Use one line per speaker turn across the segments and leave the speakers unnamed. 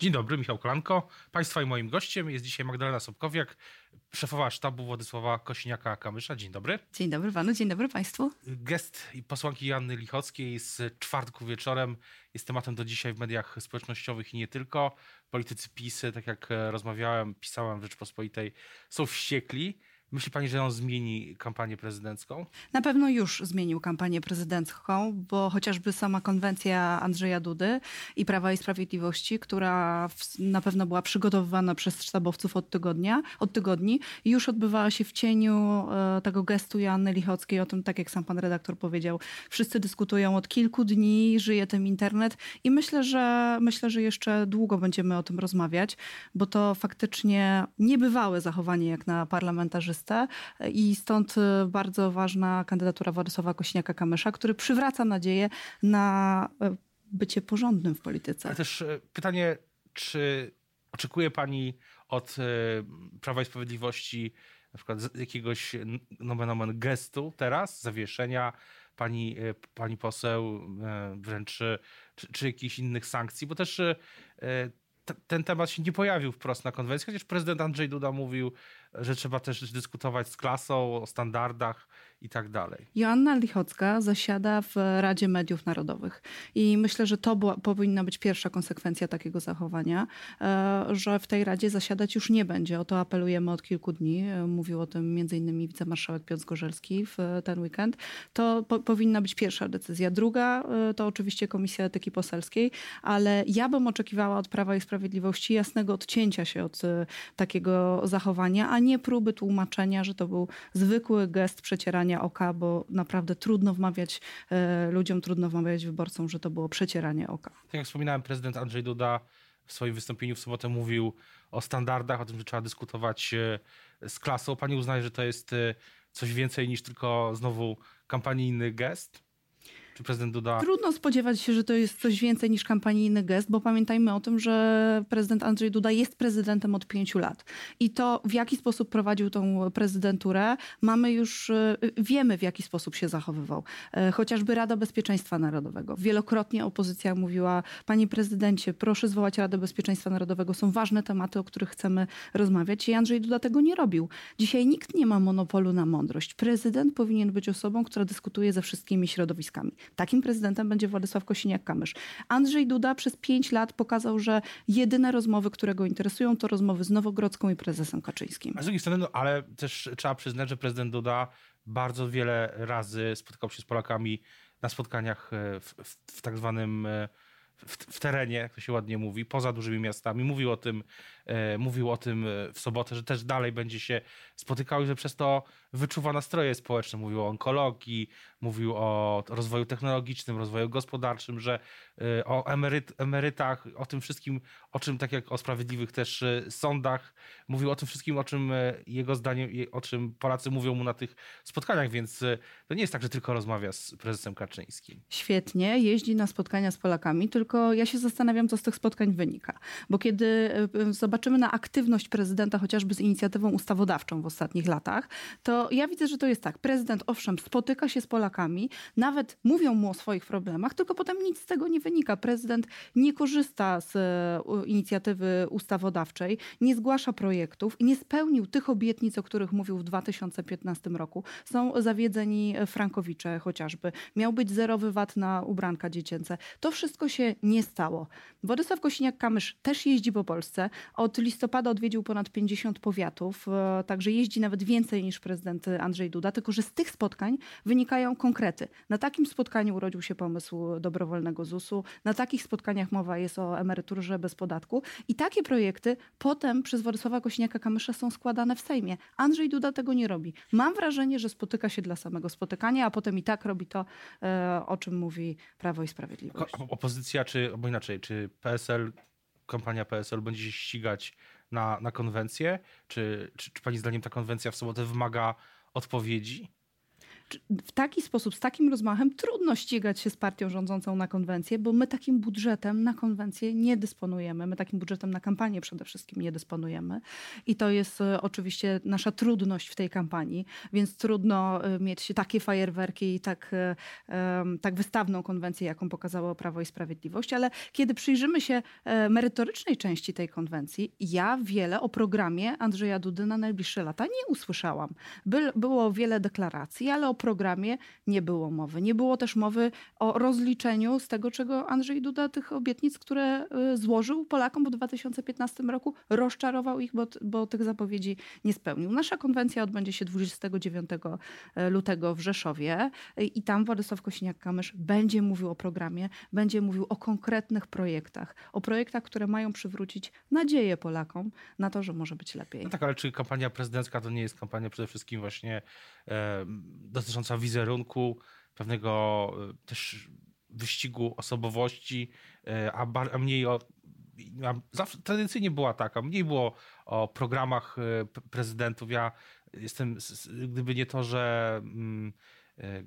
Dzień dobry, Michał Kolanko. Państwa i moim gościem jest dzisiaj Magdalena Sobkowiak, szefowa sztabu Władysława Kosiniaka-Kamysza. Dzień dobry.
Dzień dobry panu, dzień dobry państwu.
Gest posłanki Janny Lichockiej z czwartku wieczorem jest tematem do dzisiaj w mediach społecznościowych i nie tylko. Politycy PiSy, tak jak rozmawiałem, pisałem w Rzeczpospolitej, są wściekli. Myśli pani, że on zmieni kampanię prezydencką?
Na pewno już zmienił kampanię prezydencką, bo chociażby sama konwencja Andrzeja Dudy i Prawa i Sprawiedliwości, która na pewno była przygotowywana przez sztabowców od tygodnia, od tygodni, już odbywała się w cieniu e, tego gestu Joanny Lichockiej. O tym, tak jak sam pan redaktor powiedział, wszyscy dyskutują od kilku dni, żyje tym internet i myślę, że myślę, że jeszcze długo będziemy o tym rozmawiać, bo to faktycznie niebywałe zachowanie jak na i stąd e, bardzo ważna kandydatura Władysława Kośniaka-Kamysza, który przywraca nadzieję na e, bycie porządnym w polityce.
Ale też e, pytanie, czy oczekuje pani od Prawa i Sprawiedliwości na przykład jakiegoś nomen omen gestu teraz, zawieszenia pani, pani poseł, wręcz czy, czy jakichś innych sankcji, bo też ten temat się nie pojawił wprost na konwencji, chociaż prezydent Andrzej Duda mówił, że trzeba też dyskutować z klasą, o standardach i tak dalej.
Joanna Lichocka zasiada w Radzie Mediów Narodowych i myślę, że to była, powinna być pierwsza konsekwencja takiego zachowania, e, że w tej Radzie zasiadać już nie będzie. O to apelujemy od kilku dni. E, mówił o tym m.in. wicemarszałek Piotr Zgorzelski w ten weekend. To po, powinna być pierwsza decyzja. Druga e, to oczywiście Komisja Etyki Poselskiej, ale ja bym oczekiwała od Prawa i Sprawiedliwości jasnego odcięcia się od takiego zachowania, a nie próby tłumaczenia, że to był zwykły gest przecierania oka, bo naprawdę trudno wmawiać e, ludziom, trudno wmawiać wyborcom, że to było przecieranie oka.
Tak jak wspominałem, prezydent Andrzej Duda w swoim wystąpieniu w sobotę mówił o standardach, o tym, że trzeba dyskutować e, z klasą. Pani uznaje, że to jest e, coś więcej niż tylko znowu kampanijny gest? Czy prezydent Duda...
Trudno spodziewać się, że to jest coś więcej niż kampanijny gest, bo pamiętajmy o tym, że prezydent Andrzej Duda jest prezydentem od pięciu lat. I to, w jaki sposób prowadził tą prezydenturę, mamy już, y, wiemy w jaki sposób się zachowywał. E, chociażby Rada Bezpieczeństwa Narodowego. Wielokrotnie opozycja mówiła, panie prezydencie, proszę zwołać Radę Bezpieczeństwa Narodowego. Są ważne tematy, o których chcemy rozmawiać. I Andrzej Duda tego nie robił. Dzisiaj nikt nie ma monopolu na mądrość. Prezydent powinien być osobą, która dyskutuje ze wszystkimi środowiskami. Takim prezydentem będzie Władysław Kosiniak-Kamysz. Andrzej Duda przez pięć lat pokazał, że jedyne rozmowy, które go interesują, to rozmowy z Nowogrodzką i prezesem Kaczyńskim.
A z drugiej strony, no, ale też trzeba przyznać, że prezydent Duda bardzo wiele razy spotykał się z Polakami na spotkaniach e, w, w, w tak zwanym e, w, w, terenie, jak to się ładnie mówi, poza dużymi miastami. Mówił o tym, e, mówił o tym e, w sobotę, że też dalej będzie się spotykał i że przez to wyczuwa nastroje społeczne. Mówił o onkologii, mówił o rozwoju technologicznym, rozwoju gospodarczym, że e, o emeryt, emerytach, o tym wszystkim, o czym tak jak o sprawiedliwych też e, sądach. Mówił o tym wszystkim, o czym e, jego zdaniem, o czym Polacy mówią mu na tych spotkaniach, więc to nie jest tak, że tylko rozmawia z prezesem Kaczyńskim.
Świetnie, jeździ na spotkania z Polakami, tylko ja się zastanawiam, co z tych spotkań wynika. Bo kiedy zobaczymy na aktywność prezydenta, chociażby z inicjatywą ustawodawczą w ostatnich latach, to ja widzę, że to jest tak. Prezydent owszem spotyka się z Polakami, nawet mówią mu o swoich problemach, tylko potem nic z tego nie wynika. Prezydent nie korzysta z e, inicjatywy ustawodawczej, nie zgłasza projektów, nie spełnił tych obietnic, o których mówił w 2015 roku. Są zawiedzeni frankowicze chociażby. Miał być zerowy VAT na ubranka dziecięce. To wszystko się nie stało. Władysław Kosiniak-Kamysz też jeździ po Polsce. Od listopada odwiedził ponad 50 powiatów, e, także jeździ nawet więcej niż prezydent Andrzej Duda, tylko że z tych spotkań wynikają konkrety. Na takim spotkaniu urodził się pomysł dobrowolnego ZUS-u, na takich spotkaniach mowa jest o emeryturze bez podatku i takie projekty potem przez Władysława Kosiniaka-Kamysza są składane w Sejmie. Andrzej Duda tego nie robi. Mam wrażenie, że spotyka się dla samego spotykania, a potem i tak robi to, e, o czym mówi Prawo i Sprawiedliwość.
Opozycja czy, albo inaczej, czy PSL, kampania PSL będzie się ścigać na, na konwencję? Czy, czy, czy pani zdaniem ta konwencja w sobotę wymaga odpowiedzi?
W taki sposób, z takim rozmachem trudno ścigać się z partią rządzącą na konwencję, bo my takim budżetem na konwencję nie dysponujemy. My takim budżetem na kampanię przede wszystkim nie dysponujemy. I to jest e, oczywiście nasza trudność w tej kampanii, więc trudno e, mieć takie fajerwerki i tak, tak wystawną konwencję, jaką pokazało Prawo i Sprawiedliwość. Ale kiedy przyjrzymy się merytorycznej części tej konwencji, ja wiele o programie Andrzeja Dudy na najbliższe lata nie usłyszałam. By, było wiele deklaracji, ale o programie nie było mowy. Nie było też mowy o rozliczeniu z tego, czego Andrzej Duda, tych obietnic, które y, złożył Polakom w 2015 roku, rozczarował ich, bo, bo tych zapowiedzi nie spełnił. Nasza konwencja odbędzie się 29 e, lutego w Rzeszowie y, i tam Władysław Kosiniak-Kamysz będzie mówił o programie, będzie mówił o konkretnych projektach, o projektach, które mają przywrócić nadzieję Polakom na to, że może być lepiej.
No tak, ale czy kampania prezydencka to nie jest kampania przede wszystkim właśnie e, dotycząca wizerunku, pewnego e, też wyścigu osobowości, e, a, a mniej o a zawsze tradycyjnie była taka, mniej było o programach e, prezydentów. Ja jestem, gdyby nie to, że mm,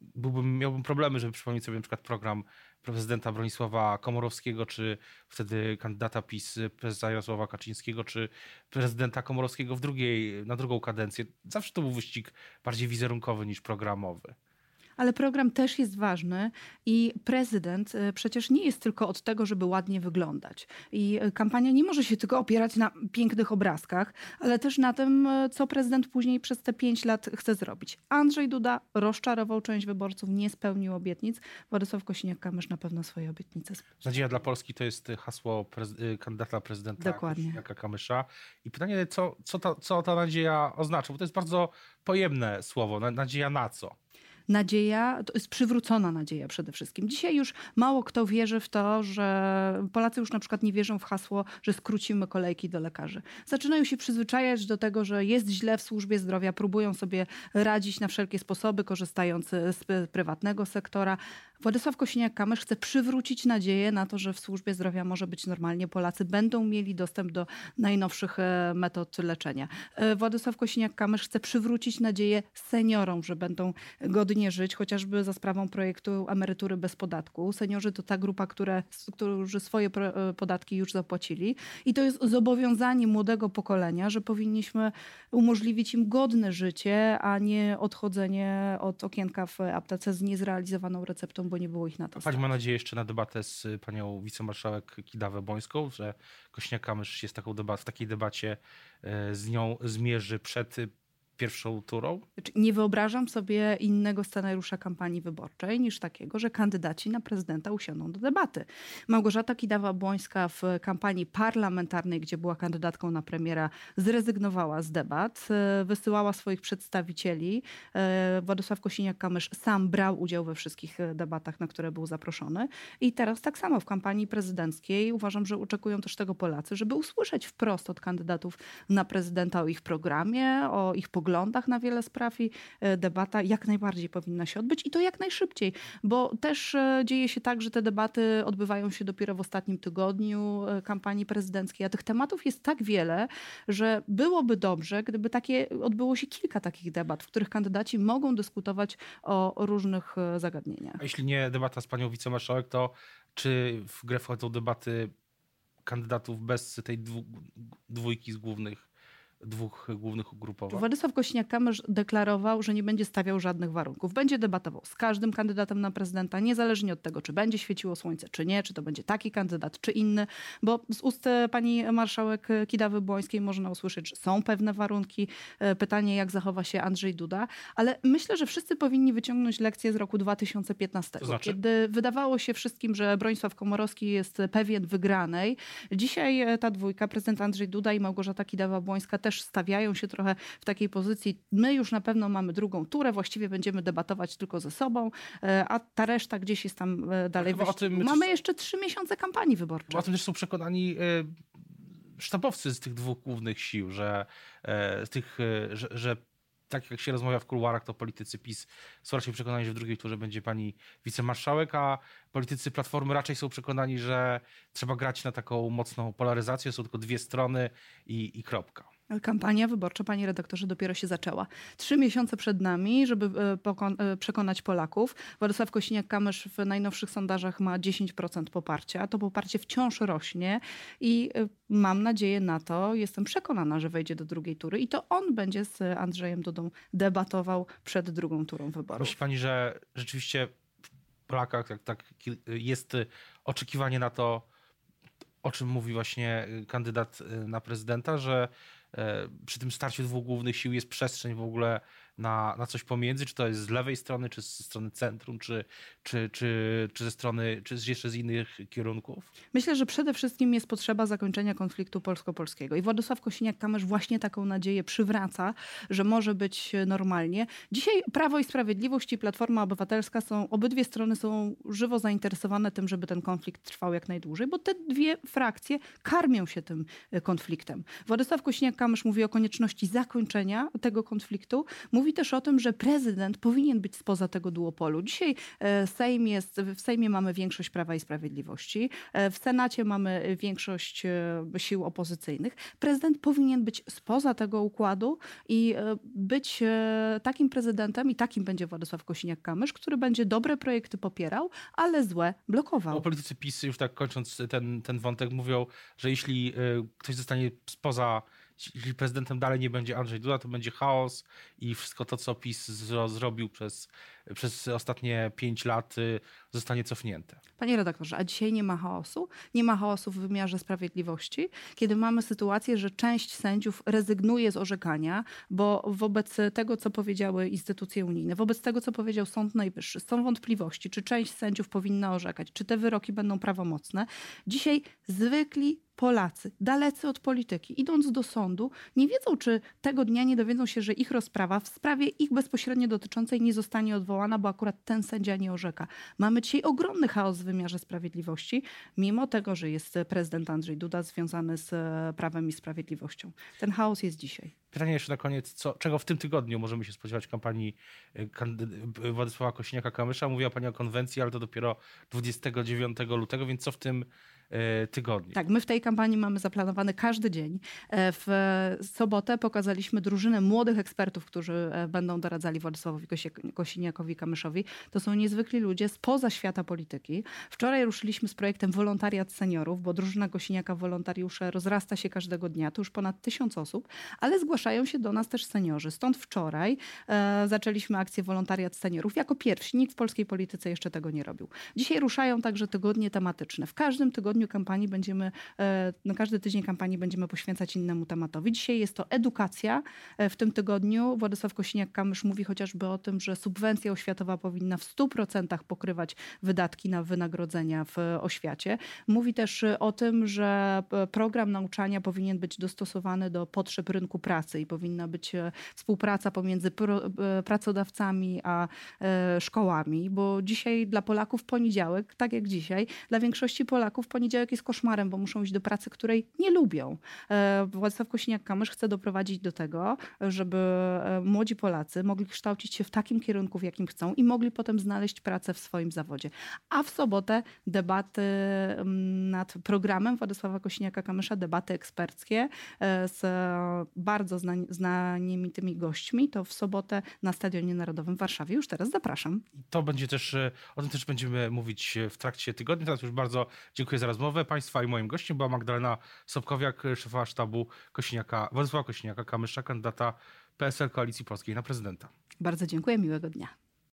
byłbym, miałbym problemy, żeby przypomnieć sobie na przykład program prezydenta Bronisława Komorowskiego, czy wtedy kandydata PiS, prezesa Jarosława Kaczyńskiego, czy prezydenta Komorowskiego w drugiej, na drugą kadencję. Zawsze to był wyścig bardziej wizerunkowy niż programowy
ale program też jest ważny i prezydent e, przecież nie jest tylko od tego, żeby ładnie wyglądać. I e, kampania nie może się tylko opierać na pięknych obrazkach, ale też na tym, e, co prezydent później przez te pięć lat chce zrobić. Andrzej Duda rozczarował część wyborców, nie spełnił obietnic. Władysław Kosiniak-Kamysz na pewno swoje obietnice spełnił.
Nadzieja dla Polski to jest hasło prez- kandydata prezydenta Kosiniaka-Kamysza. I pytanie, co, co, ta, co ta nadzieja oznacza? Bo to jest bardzo pojemne słowo. Nadzieja na co?
Nadzieja, to jest przywrócona nadzieja przede wszystkim. Dzisiaj już mało kto wierzy w to, że Polacy już na przykład nie wierzą w hasło, że skrócimy kolejki do lekarzy. Zaczynają się przyzwyczajać do tego, że jest źle w służbie zdrowia, próbują sobie radzić na wszelkie sposoby, korzystając z prywatnego sektora. Władysław Kosiniak-Kamysz chce przywrócić nadzieję na to, że w służbie zdrowia może być normalnie. Polacy będą mieli dostęp do najnowszych e, metod leczenia. E, Władysław Kosiniak-Kamysz chce przywrócić nadzieję seniorom, że będą godnie żyć, chociażby za sprawą projektu emerytury bez podatku. Seniorzy to ta grupa, które, którzy swoje e, podatki już zapłacili. I to jest zobowiązanie młodego pokolenia, że powinniśmy umożliwić im godne życie, a nie odchodzenie od okienka w aptece z niezrealizowaną receptą bo nie było ich na to.
Pani ma nadzieję jeszcze na debatę z panią wicemarszałek Kidawę-Bońską, że Kośniak-Kamysz się z taką debat, w takiej debacie e, z nią zmierzy przed pierwszą turą?
Znaczy, nie wyobrażam sobie innego scenariusza kampanii wyborczej niż takiego, że kandydaci na prezydenta usiądą do debaty. Małgorzata Kidawa-Błońska w kampanii parlamentarnej, gdzie była kandydatką na premiera, zrezygnowała z debat, e, wysyłała swoich przedstawicieli. E, Władysław Kosiniak-Kamysz sam brał udział we wszystkich e, debatach, na które był zaproszony. I teraz tak samo w kampanii prezydenckiej uważam, że oczekują też tego Polacy, żeby usłyszeć wprost od kandydatów na prezydenta o ich programie, o ich poglądach, poglądach na wiele spraw i e, debata jak najbardziej powinna się odbyć i to jak najszybciej, bo też e, dzieje się tak, że te debaty odbywają się dopiero w ostatnim tygodniu e, kampanii prezydenckiej, a tych tematów jest tak wiele, że byłoby dobrze, gdyby takie odbyło się kilka takich debat, w których kandydaci mogą dyskutować o różnych zagadnieniach.
A jeśli nie debata z panią wicemarszałek, to czy w grę wchodzą debaty kandydatów bez tej dwójki z głównych dwóch głównych ugrupowań.
Władysław Kośniak-Kamysz deklarował, że nie będzie stawiał żadnych warunków. Będzie debatował z każdym kandydatem na prezydenta, niezależnie od tego, czy będzie świeciło słońce, czy nie, czy to będzie taki kandydat, czy inny, bo z ust e, pani marszałek Kidawy-Błońskiej można usłyszeć, że są pewne warunki. E, pytanie, jak zachowa się Andrzej Duda, ale myślę, że wszyscy powinni wyciągnąć lekcję z roku 2015, to znaczy? kiedy wydawało się wszystkim, że Bronisław Komorowski jest pewien wygranej. Dzisiaj e, ta dwójka, prezydent Andrzej Duda i Małgorzata Kidawa-Błońska też stawiają się trochę w takiej pozycji. My już na pewno mamy drugą turę, właściwie będziemy debatować tylko ze sobą, e, a ta reszta gdzieś jest tam e, dalej. Tym, mamy jeszcze trzy miesiące kampanii wyborczej.
O tym też są przekonani e, sztabowcy z tych dwóch głównych sił, że, z tych, że, że tak jak się rozmawia w kuluarach, to politycy PiS są raczej przekonani, że w drugiej turze będzie pani wicemarszałek, a politycy Platformy raczej są przekonani, że trzeba grać na taką mocną polaryzację, są tylko dwie strony i, i kropka.
Kampania wyborcza, panie redaktorze, dopiero się zaczęła. Trzy miesiące przed nami, żeby e, e, przekonać Polaków. Władysław Kośniak-Kamysz w najnowszych sondażach ma 10% poparcia. To poparcie wciąż rośnie i e, mam nadzieję na to, jestem przekonana, że wejdzie do drugiej tury i to on będzie z Andrzejem Dudą debatował przed drugą turą wyborów.
Myśli pani, że rzeczywiście w Polakach tak, tak jest oczekiwanie na to, o czym mówi właśnie kandydat na prezydenta, że przy tym starciu dwóch głównych sił jest przestrzeń w ogóle na, na coś pomiędzy, czy to jest z lewej strony, czy ze strony centrum, czy, czy, czy, czy ze strony, czy jeszcze z innych kierunków?
Myślę, że przede wszystkim jest potrzeba zakończenia konfliktu polsko-polskiego. I Władysław Kosiniak-Kamysz właśnie taką nadzieję przywraca, że może być normalnie. Dzisiaj Prawo i Sprawiedliwość i Platforma Obywatelska są, obydwie strony są żywo zainteresowane tym, żeby ten konflikt trwał jak najdłużej, bo te dwie frakcje karmią się tym konfliktem. Władysław Kosiniak-Kamysz mówi o konieczności zakończenia tego konfliktu. Mówi mówi też o tym, że prezydent powinien być spoza tego duopolu. Dzisiaj e, Sejm jest, w Sejmie mamy większość Prawa i Sprawiedliwości, e, w Senacie mamy większość e, sił opozycyjnych. Prezydent powinien być spoza tego układu i być takim prezydentem, i takim będzie Władysław Kosiniak-Kamysz, który będzie dobre projekty popierał, ale złe blokował.
O politycy PiS, już tak kończąc ten, ten wątek, mówią, że jeśli ktoś zostanie spoza jeśli prezydentem dalej nie będzie Andrzej Duda, to będzie chaos i wszystko to, co PiS zrobił przez, przez ostatnie pięć lat, y, zostanie cofnięte.
Panie redaktorze, a dzisiaj nie ma chaosu? Nie ma chaosu w wymiarze sprawiedliwości, kiedy mamy sytuację, że część sędziów rezygnuje z orzekania, bo wobec tego, co powiedziały instytucje unijne, wobec tego, co powiedział Sąd Najwyższy, są wątpliwości, czy część sędziów powinna orzekać, czy te wyroki będą prawomocne. Dzisiaj zwykli Polacy, dalecy od polityki, idąc do sądu, nie wiedzą, czy tego dnia nie dowiedzą się, że ich rozprawa w sprawie ich bezpośrednio dotyczącej nie zostanie odwołana, bo akurat ten sędzia nie orzeka. Mamy dzisiaj ogromny chaos w wymiarze sprawiedliwości, mimo tego, że jest prezydent Andrzej Duda związany z e, prawem i sprawiedliwością. Ten chaos jest dzisiaj.
Pytanie jeszcze na koniec, co, czego w tym tygodniu możemy się spodziewać kampanii e, Władysława Kośniaka-Kamysza? Mówiła Pani o konwencji, ale to dopiero 29 lutego, więc co w tym E, tygodni.
Tak, my w tej kampanii mamy zaplanowany każdy dzień. E, w sobotę pokazaliśmy drużynę młodych ekspertów, którzy e, będą doradzali Władysławowi Kosiniakowi Kamyszowi. To są niezwykli ludzie spoza świata polityki. Wczoraj ruszyliśmy z projektem Wolontariat Seniorów, bo drużyna Kosiniaka Wolontariusze rozrasta się każdego dnia. To już ponad tysiąc osób, ale zgłaszają się do nas też seniorzy. Stąd wczoraj e, zaczęliśmy akcję Wolontariat Seniorów jako pierwsi. Nikt w polskiej polityce jeszcze tego nie robił. Dzisiaj ruszają także tygodnie tematyczne. W każdym tygodniu tygodniu kampanii będziemy, e, na każdy tydzień kampanii będziemy poświęcać innemu tematowi. Dzisiaj jest to edukacja. E, w tym tygodniu Władysław Kosiniak-Kamysz mówi chociażby o tym, że subwencja oświatowa powinna w 100% pokrywać wydatki na wynagrodzenia w oświacie. Mówi też o tym, że program nauczania powinien być dostosowany do potrzeb rynku pracy i powinna być e, współpraca pomiędzy pracodawcami a szkołami, bo dzisiaj dla Polaków poniedziałek, tak jak dzisiaj, dla większości Polaków poniedziałek poniedziałek jest koszmarem, bo muszą iść do pracy, której nie lubią. E, Władysław Kosiniak-Kamysz chce doprowadzić do tego, żeby e, młodzi Polacy mogli kształcić się w takim kierunku, w jakim chcą i mogli potem znaleźć pracę w swoim zawodzie. A w sobotę debaty mm, nad programem Władysława Kosiniaka-Kamysza, debaty eksperckie e, z bardzo znamienitymi gośćmi. To w sobotę na Stadionie Narodowym w Warszawie. Już teraz zapraszam.
To będzie też, o tym też będziemy mówić w trakcie tygodnia. Teraz już bardzo dziękuję za Państwa i moim gościem była Magdalena Sobkowiak, szefa sztabu Kośniaka, Władysława Kośniaka, Kamysza, kandydata PSL Koalicji Polskiej na prezydenta.
Bardzo dziękuję, miłego dnia.